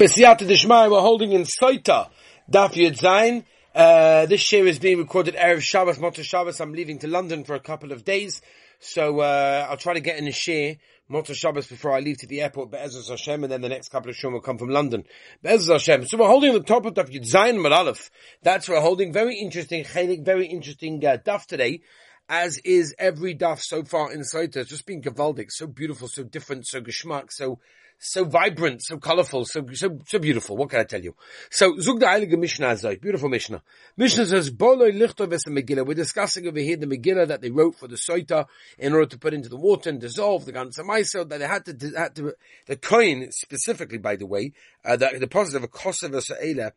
B'siyata Dishmai, we're holding in Soita, Daf Yud Zayin. Uh, this share is being recorded Erev Shabbos, Motzei Shabbos. I'm leaving to London for a couple of days. So, uh, I'll try to get in a share, Motzei Shabbos, before I leave to the airport, Be'ezus Hashem, and then the next couple of shum will come from London. Be'ezus Hashem. So we're holding the top of Daf Yud Zayin Aleph. That's what we're holding. Very interesting, very interesting, uh, Daf today as is every daf so far in Saita. It's just been gavaldic, so beautiful, so different, so geschmack, so so vibrant, so colorful, so so so beautiful. What can I tell you? So Zug the Mishnah Azoi, beautiful Mishnah. Mishnah says Boloi Lichtov es Megillah. We're discussing over here the Megillah that they wrote for the Soita in order to put into the water and dissolve the Gansa Maisel that they had to had to the coin specifically, by the way, uh, the deposit of a Kosovo Sa'ela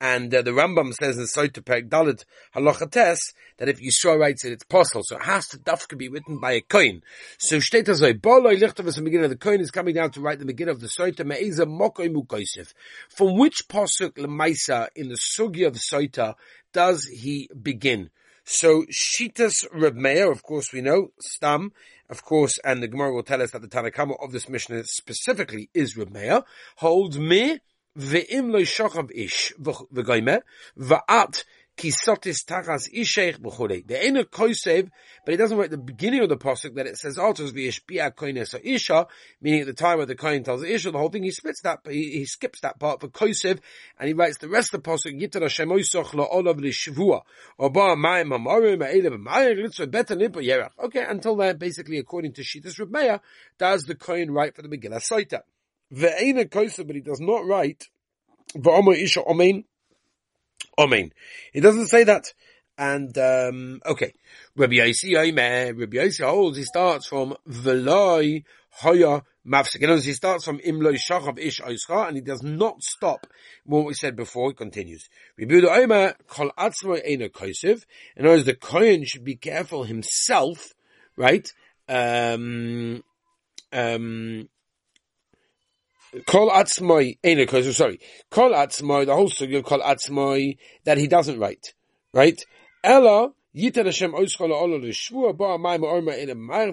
and uh, the Rambam says in Soita Perek Dalit Halachates that if Yisrael writes it, it's possible. So it has to dafka be written by a kohen. So Shteta Zoi, Boloi Lichtavas Megillah, the beginning, of the kohen is coming down to write the beginning of the Soita Me'eza Mokoi Mukoisif. From which posuk Lemaisa in the Sugi of Soita does he begin? So Shitas Reb Meir, of course we know, Stam, of course, and the Gemara will tell us that the Tanakama of this Mishnah specifically is Reb Meir, holds me ve'im lo shochav ish v'goyme va'at kisotis tachas isheich b'chulei. The ain't a kosev, but he doesn't write the beginning of the pasuk that it says oh, altos v'yishbia koines isha, meaning at the time of the kohen tells the isha the whole thing. He splits that, he, he skips that part for kosev, and he writes the rest of the pasuk yitar Hashem oisoch la'olav l'shvua or ba ma'im ha'marim ha'elev ha'mayim litzvah better limpa yerach. Okay, until then, basically, according to Shitas Rebbeya, does the kohen write for the Megillah Saita. Ve'ena kosa, but he does not write v'omer isha omein omein. He doesn't say that. And um, okay, Rabbi Yossi Omer, Rabbi Yossi holds. He starts from v'loi hoya mafsik. In he starts from imloi shachav ish oischa, and he does not stop what we said before. He continues. Rabbi Omer kol atzmo ena kosev. In other words, the kohen should be careful himself, right? Um, um, Kol atzmoi, ena sorry. Kol Atzmai, the whole story of kol atzmoi, that he doesn't write. Right? Ella, yitar Hashem l'shvua, ba amayim orma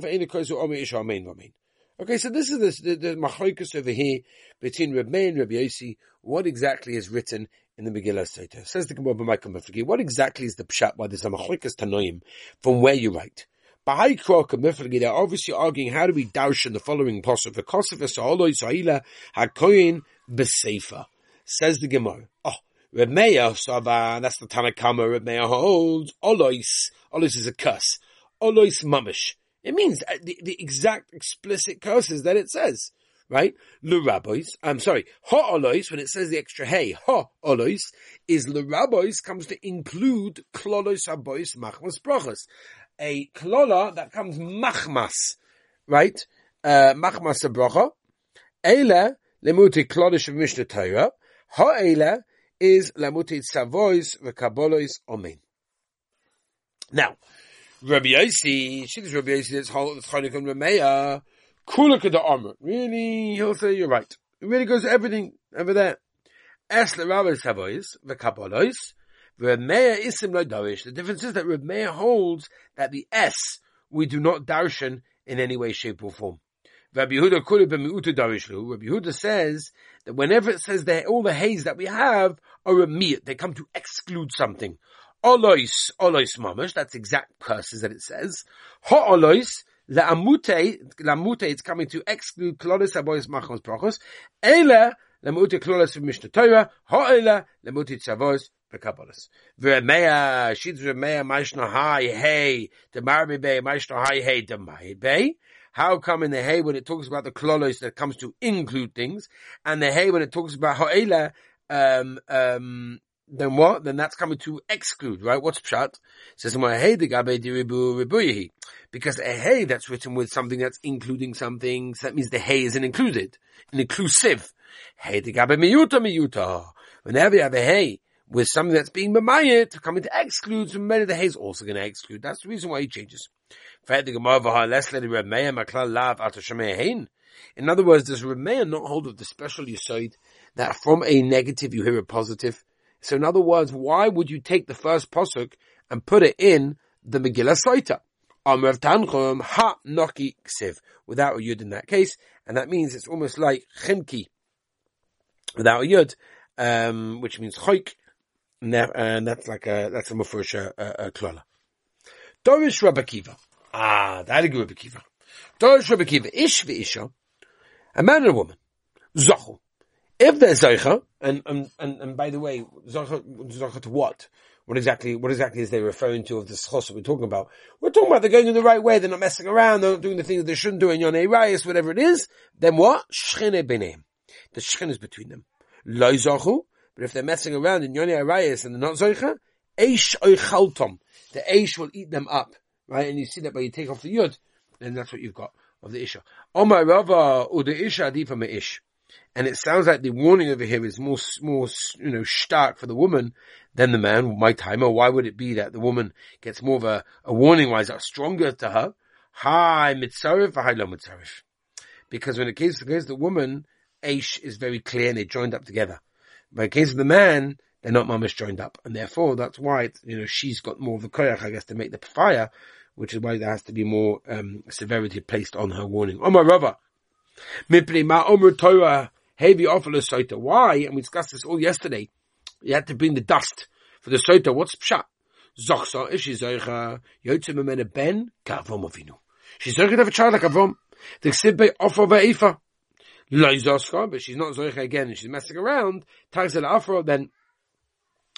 v'ena kosu omi ish amen v'amen. Okay, so this is the, the, the over here between Reb Meir and Reb Yossi. What exactly is written in the Megillah Sota? Says the Gemara B'Maikam What exactly is the pshat why there's a machloikas tanoim from where you write? Bahai Kroka Miflagi, they're obviously arguing how do we darshan the following pasuk for Kosovus Sa'ila Hakoyin Besefa. Says the Gemara. Oh, Reb Meir Sava, that's the Tanakama Reb Meir holds Olois. Olois is a curse. Olois mamish. It means uh, the, the exact explicit curses that it says right? L'rabois, I'm sorry, ha'olois, when it says the extra hey, ha'olois, is l'rabois comes to include klolos habois machmas brachas a klola that comes machmas, right? Uh, machmas bracha. Eile lemuti klolish of Mishnah Torah. Ha'eile is lemuti savois v'kabolois omen. Now, Rabbi Yossi, she does Rabbi Yossi, that's Chanukah and Rameya, Kulaka the armor. Really, he'll say you're right. It really goes everything over there. Es le Rabbi Savois, v'kabolois, Remeir isim darish. The difference is that Remeir holds that the S we do not darshan in any way, shape, or form. Rabbi darishlu. Rabbi Yehuda says that whenever it says that all the haze that we have are a miyat, they come to exclude something. Olois, olois mamash, that's exact curses that it says. Ha'olois, la'amute, la'amute, it's coming to exclude klolis abois machos brachos. Eile, la'amute klolis of Mishnah Torah. Ha'eile, la'amute tzavos Kabbalas. V'remeya, shid remeya mashna hai hey, the marmi bay mashna hai hey, the bay. How come in the hay when it talks about the klolos that comes to include things, and the hay when it talks about ha'ela, um, um, then what? Then that's coming to exclude, right? What's pshat? Says hey because a hey that's written with something that's including something, so that means the hay is an included, an inclusive. Hey the miyuta miyuta. Whenever you have a hey with something that's being mamayit, coming to exclude, so of the hay is also going to exclude. That's the reason why he changes. In other words, does Rameya not hold of the special yisoid that from a negative you hear a positive? So in other words, why would you take the first posuk and put it in the Megillah Saita? Without a yud in that case, and that means it's almost like chimki without a yud, um, which means choik, and, and that's like a, that's a mufresh, a, a, uh, uh, klola. Dorish Rabbi Kiva. Ah, that is Rabbi Kiva. Dorish Rabbi Kiva. Ish v'isha. A man and a woman. Zochu. If they're Zocha, and, and, and, by the way, Zocha, Zocha to what? What exactly, what exactly is they referring to of the that we're talking about? We're talking about they're going in the right way, they're not messing around, they're not doing the things they shouldn't do in Yonei Rayas, whatever it is. Then what? Shchine beneim. The shchin is between them. Loi Zochu. But if they're messing around in Yoni Rayas and they're not Zocha, Eish oichaltom. The Eish will eat them up. Right? And you see that when you take off the Yud, then that's what you've got of the Isha. Omar Rava, the Isha adipa ish. And it sounds like the warning over here is more, more, you know, stark for the woman than the man. My timer, why would it be that the woman gets more of a, a warning? Why is that stronger to her? Hi mitzarif, hi lo mitzarif. Because when it case against the woman, Aish is very clear and they joined up together. But in case of the man, they're not mamish joined up. And therefore, that's why, you know, she's got more of the koyach, I guess, to make the fire, which is why there has to be more, um, severity placed on her warning. Omar Rava. Mipri ma omer Torah heavy offer soita. Why? And we discussed this all yesterday. You had to bring the dust for the soita. What's pshat? Zochsa is she zoicha yotzim ben kavom avinu. She's zoicha to have a child like Avram. The ksibbe offer ve'ifa. Loizoska, but she's not zoicha again and she's messing around. Tags afro, then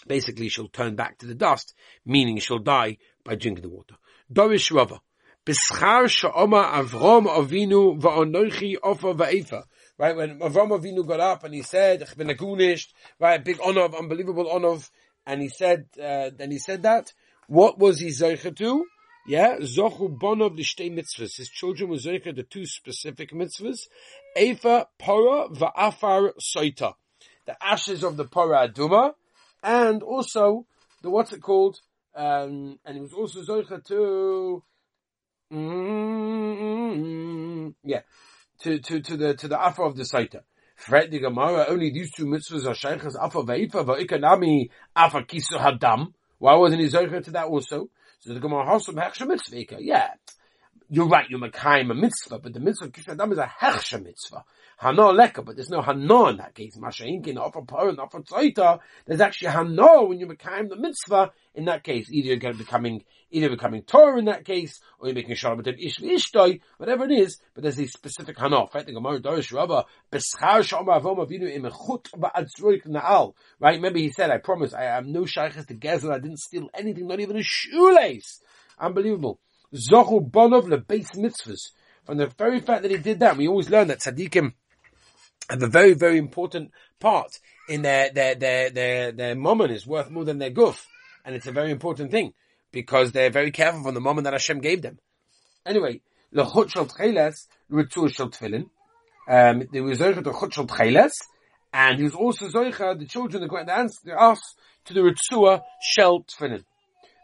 basically she'll turn back to the dust, meaning she'll die by drinking the water. Dorish Rava. Bischar sha'oma Avram Avinu va'onoichi offer ve'ifa. Right, when Avram Avinu got up and he said, right, big honor, unbelievable honor, and he said, uh, then he said that, what was he zeicha to? Yeah, Zochu Bonov Lishtei mitzvahs. His children were zeicha the two specific mitzvahs. Efa Pora Va'afar Soita. The ashes of the Pora Aduma, and also the, what's it called? Um, and he was also zeicha to, mm, yeah, to, to, to the, to the Afa of the Saita. Fred the Gemara, only these two mitzvahs are shaykhas Afa Veifa, Va'ikanami Afa Kisu Hadam. Why wasn't he Zocher to that also? So the Gemara Hosam Hechsha Mitzvah. Yeah. You're right, you're Makayim a mitzvah, but the mitzvah of Kisu Hadam is a Hechsha mitzvah. Hana leka, but there's no hana in that case. Masha'inkin, not for par, not for tzaita. There's actually hana when you're Makayim the mitzvah in that case. Either you're becoming, either becoming Torah in that case, or you're making shalom ish v'ishtoi, whatever it is, but there's a specific hana. Right? The Gemara Dorish Rabba, beschar shama avom avinu imechut ba'adzroik na'al. Right? Remember he said, I promise, I am no shaykhs to Gezer, I didn't steal anything, not even a shoelace. Unbelievable. Zochu bonov lebeis mitzvahs. From the very fact that he did that, we always learn that tzaddikim have a very, very important part in their, their, their, their, their is worth more than their guf. And it's a very important thing because they're very careful from the moment that Hashem gave them. Anyway, the chut shel tcheles, ritzur shel tefillin. Um, there was zoicha to chut shel tcheles, and he was also zoicha, the children, the, the answer, us, to the ritzur shel tefillin.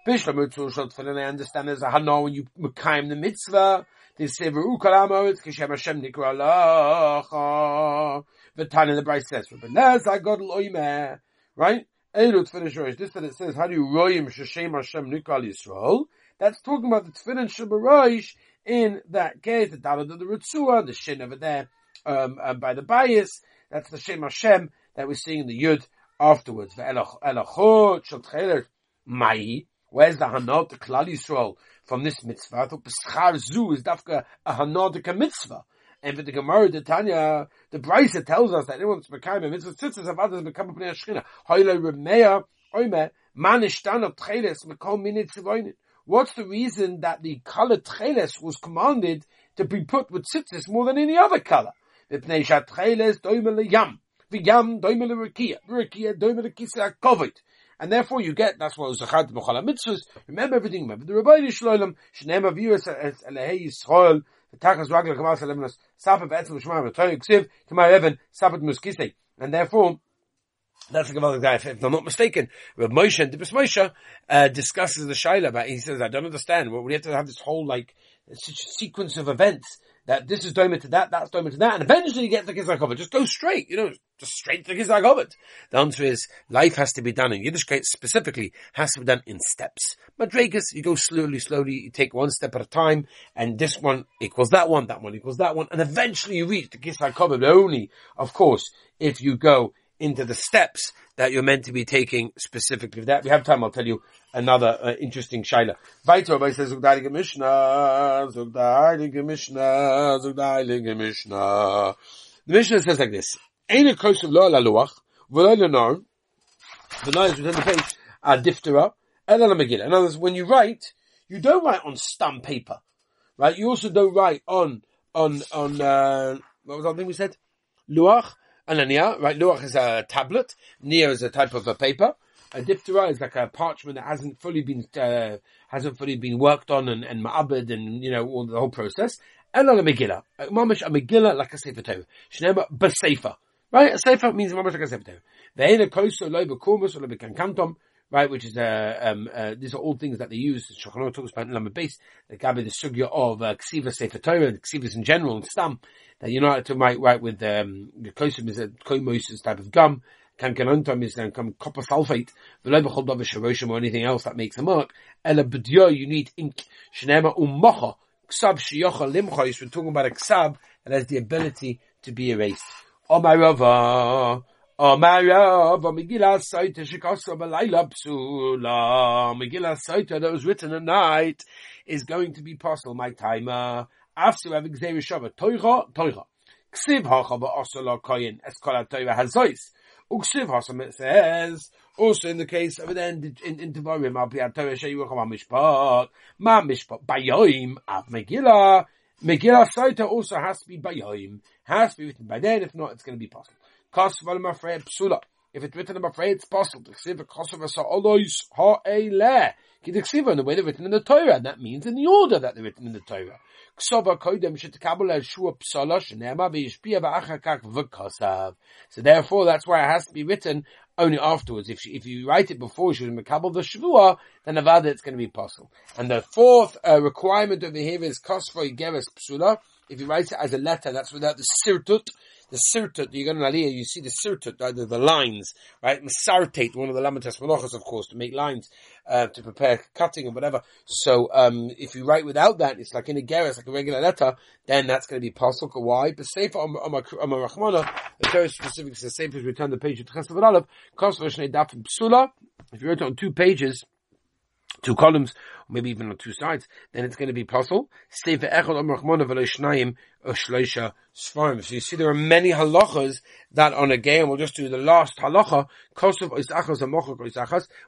I understand there's a hana when you mekayim the mitzvah, they say, Ve'u kalamot, kishem Hashem nikra lacha. V'tan the Braisa says, Rabbanez, I got loimeh. Right? Eirut finish roish. This that it says, how do you roim sheshem Hashem nikra Yisrael? That's talking about the tefillin shabaroish in that case, the dalad of the Ritzua, the shin over there, um, um, by the bias. That's the Shem Hashem that we're seeing in the Yud afterwards. Mai. Where's the hanot, the Klal Yisrael? from this mitzvah. I thought B'schar Zu is dafka a hanodika mitzvah. And for the Gemara, the Tanya, the Brisa tells us that anyone's become a mitzvah tzitzis of others become a pnei Shechina. Hoyle Remeya, Oime, Manishtan of Tcheles, Mekom Minit Tzivoinin. What's the reason that the color Tcheles was commanded to be put with tzitzis more than any other color? The Pnei Shat Tcheles, Doime Yam. V'yam, Doime Rekia. Rekia, Doime Kisa Kovet. And therefore you get, that's what was Zachad B'chol mitzvahs. Remember everything. Remember the Rabbi Shloim, Shneim Aviyu es Elehei Yisrael, Takas Ragla Kamal Salemnos, Sabat Be'etzel Shema B'toy Ksiv, Kamar Evan, Sabat Muskise. And therefore, that's the Gemara guy, if I'm not mistaken. Rav Moshe and Dibros Moshe, uh, discusses the Shaila, but he says, I don't understand. Well, we have to have this whole, like, such a sequence of events that this is domer to that, that's domer to that, and eventually you get to Gizakovat. Just go straight, you know, just straight to Gizakovat. The answer is, life has to be done in Yiddishkeit specifically, has to be done in steps. Madregas, you go slowly, slowly, you take one step at a time, and this one equals that one, that one equals that one, and eventually you reach the Gizakovat only, of course, if you go into the steps that you're meant to be taking specifically for that. We have time, I'll tell you another uh, interesting shaila. Weiter, aber says, Zog Heilige Mishnah. The Mishnah says like this, Eine Kosov Lo Ala Luach, V'lo Lenar, the lines within the page are diphthera, and then a Megillah. In other words, when you write, you don't write on stamp paper, right? You also don't write on, on, on, uh, what was the thing we said? Luach, and a nia, right? Luach is a tablet. Nia is a type of a paper. A diphthera is like a parchment that hasn't fully been, uh, hasn't fully been worked on and, and ma'abed and, you know, all the whole process. And a Megillah. Mamash a Megillah like a Sefer Torah. Shnema b'Sefer. Right? A Sefer means mamash like a Sefer Torah. Ve'ena koso lo b'kurmus or lo right? Which is uh, um, uh, these are all things that they use. Shulchan talks about Lamed base the gabi the sugya of uh, ksiva sefer Torah, ksivas in general, and stam that you're not to write right with um, the kosim is a koimos type of gum. Can kanantam is then come copper sulfate, davar sharoshim or anything else that makes a mark. Ela you need ink. Shnema umacha ksab shiyocha limcha. We're talking about a ksab that has the ability to be erased. Oh my rava. Omara, Megillah Saita Shikasa Balayla Psula. Megillah Saita that was written at night is going to be possible. My timer. Uh, After having Xer Shava Toicha, Toicha. Ksiv Hacha Ba'asala Koyin Eskola Toiva Hazois. Uksiv Hasam it says, also in the case of an end in, in Devarim, Al Piyat Torah Sheyu Chama Mishpat, Ma Mishpat, Bayoim, Av Megillah. Megillah Saita also has to be Bayoim. Has to be written by then, if not, it's going to be possible. Psula. If it's written in Mafred, it's possible. In the way they're written in the Torah, and that means in the order that they're written in the Torah. So therefore, that's why it has to be written only afterwards. If, she, if you write it before she was the Shavua, then Avada it's going to be possible. And the fourth uh, requirement over here is Kosva Yigeres Psula. If you write it as a letter, that's without the sirtut, the sirtut, you go to Aliyah, you see the sirtut, the, the lines, right? Masartate, one of the lamentas malachas, of course, to make lines, uh, to prepare cutting and whatever. So, um, if you write without that, it's like in a geras, like a regular letter, then that's going to be possible. Why? But Sefer Rachmana, the Torah specific says, Sefer is return the page of Chesav Aleph, comes for Shnei Daf Psula, if you wrote it on two pages, two columns, maybe even on two sides, then it's going to be possible. Sfarim. So you see there are many halachas that on a game, we'll just do the last halacha.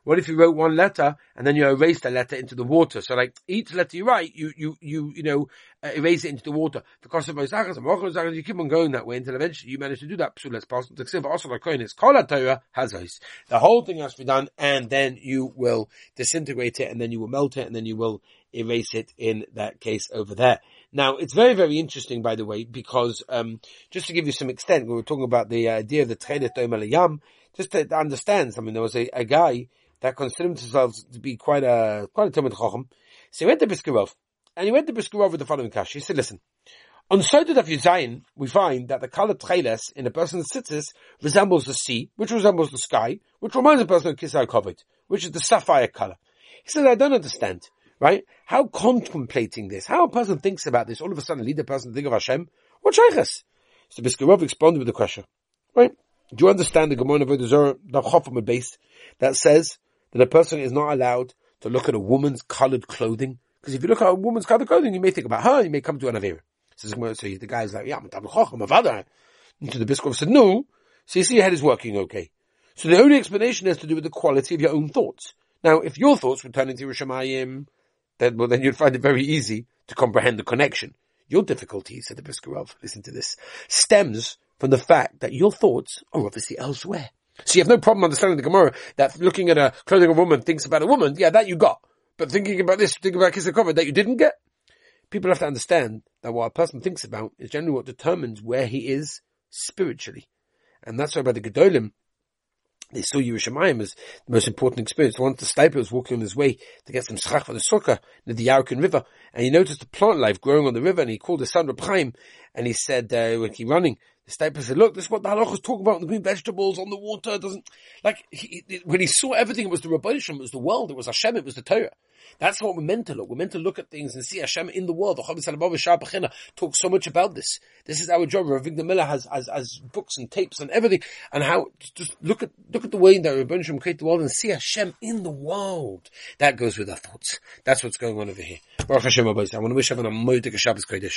What if you wrote one letter and then you erase the letter into the water? So like each letter you write, you, you, you, you know, uh, erase it into the water. The Kosov Isachas Amochak Isachas, you keep on going that way until eventually you manage to do that. Pass the Ksiv also like coin is. The whole thing has to be done and then you will disintegrate it and then you will melt it and then you will erase it in that case over there. Now, it's very, very interesting, by the way, because, um, just to give you some extent, we were talking about the idea of the Tchelet Yam, just to, understand something, there was a, a guy that considered himself to be quite a, quite a Talmud Chacham. So he went to Biskarov, and he went to Biskarov with the following cash. He said, listen, on Sodet of Yuzayin, we find that the color Tcheles in a person's tzitzis resembles the sea, which resembles the sky, which reminds a person of Kisai Kovet, which is the sapphire color. He said, I don't understand right? How contemplating this, how a person thinks about this, all of a sudden lead the person to think of Hashem, what shaykhs? So Biskarov responded with the question, right? Do you understand the Gemara of Zorah, the Chofam base, that says that a person is not allowed to look at a woman's colored clothing? Because if you look at a woman's colored clothing, you may think about her, you may come to an Avera. So, so the guy's like, yeah, I'm a Chacham, a father. And to the Biskarov said, no. So you see your head is working okay. So the only explanation has to do with the quality of your own thoughts. Now, if your thoughts were turning into Rishamayim, then, well, then you'd find it very easy to comprehend the connection. Your difficulty, said the Biskarov, listen to this, stems from the fact that your thoughts are obviously elsewhere. So you have no problem understanding the Gemara that looking at a clothing of a woman thinks about a woman. Yeah, that you got. But thinking about this, thinking about kissing cover that you didn't get. People have to understand that what a person thinks about is generally what determines where he is spiritually. And that's why by the Gedolim, they saw Yerushalayim as the most important experience. Once the sniper was walking on his way to get some schach for the sukkah near the Yarkon River, and he noticed the plant life growing on the river, and he called his son Reb Chaim, and he said, uh, when he running Steipler said, look, this is what the halachas talk about, the green vegetables on the water, doesn't, like, he, he, when he saw everything, it was the Rabbanishim, it was the world, it was Hashem, it was the Torah. That's what we're meant to look. We're meant to look at things and see Hashem in the world. The Chavis talks so much about this. This is our job. Rav Miller has, has, has books and tapes and everything. And how, just look at, look at the way that Rabbi Shem created the world and see Hashem in the world. That goes with our thoughts. That's what's going on over here. Baruch Hashem I want to wish everyone a Moedik Shabbos Kodesh.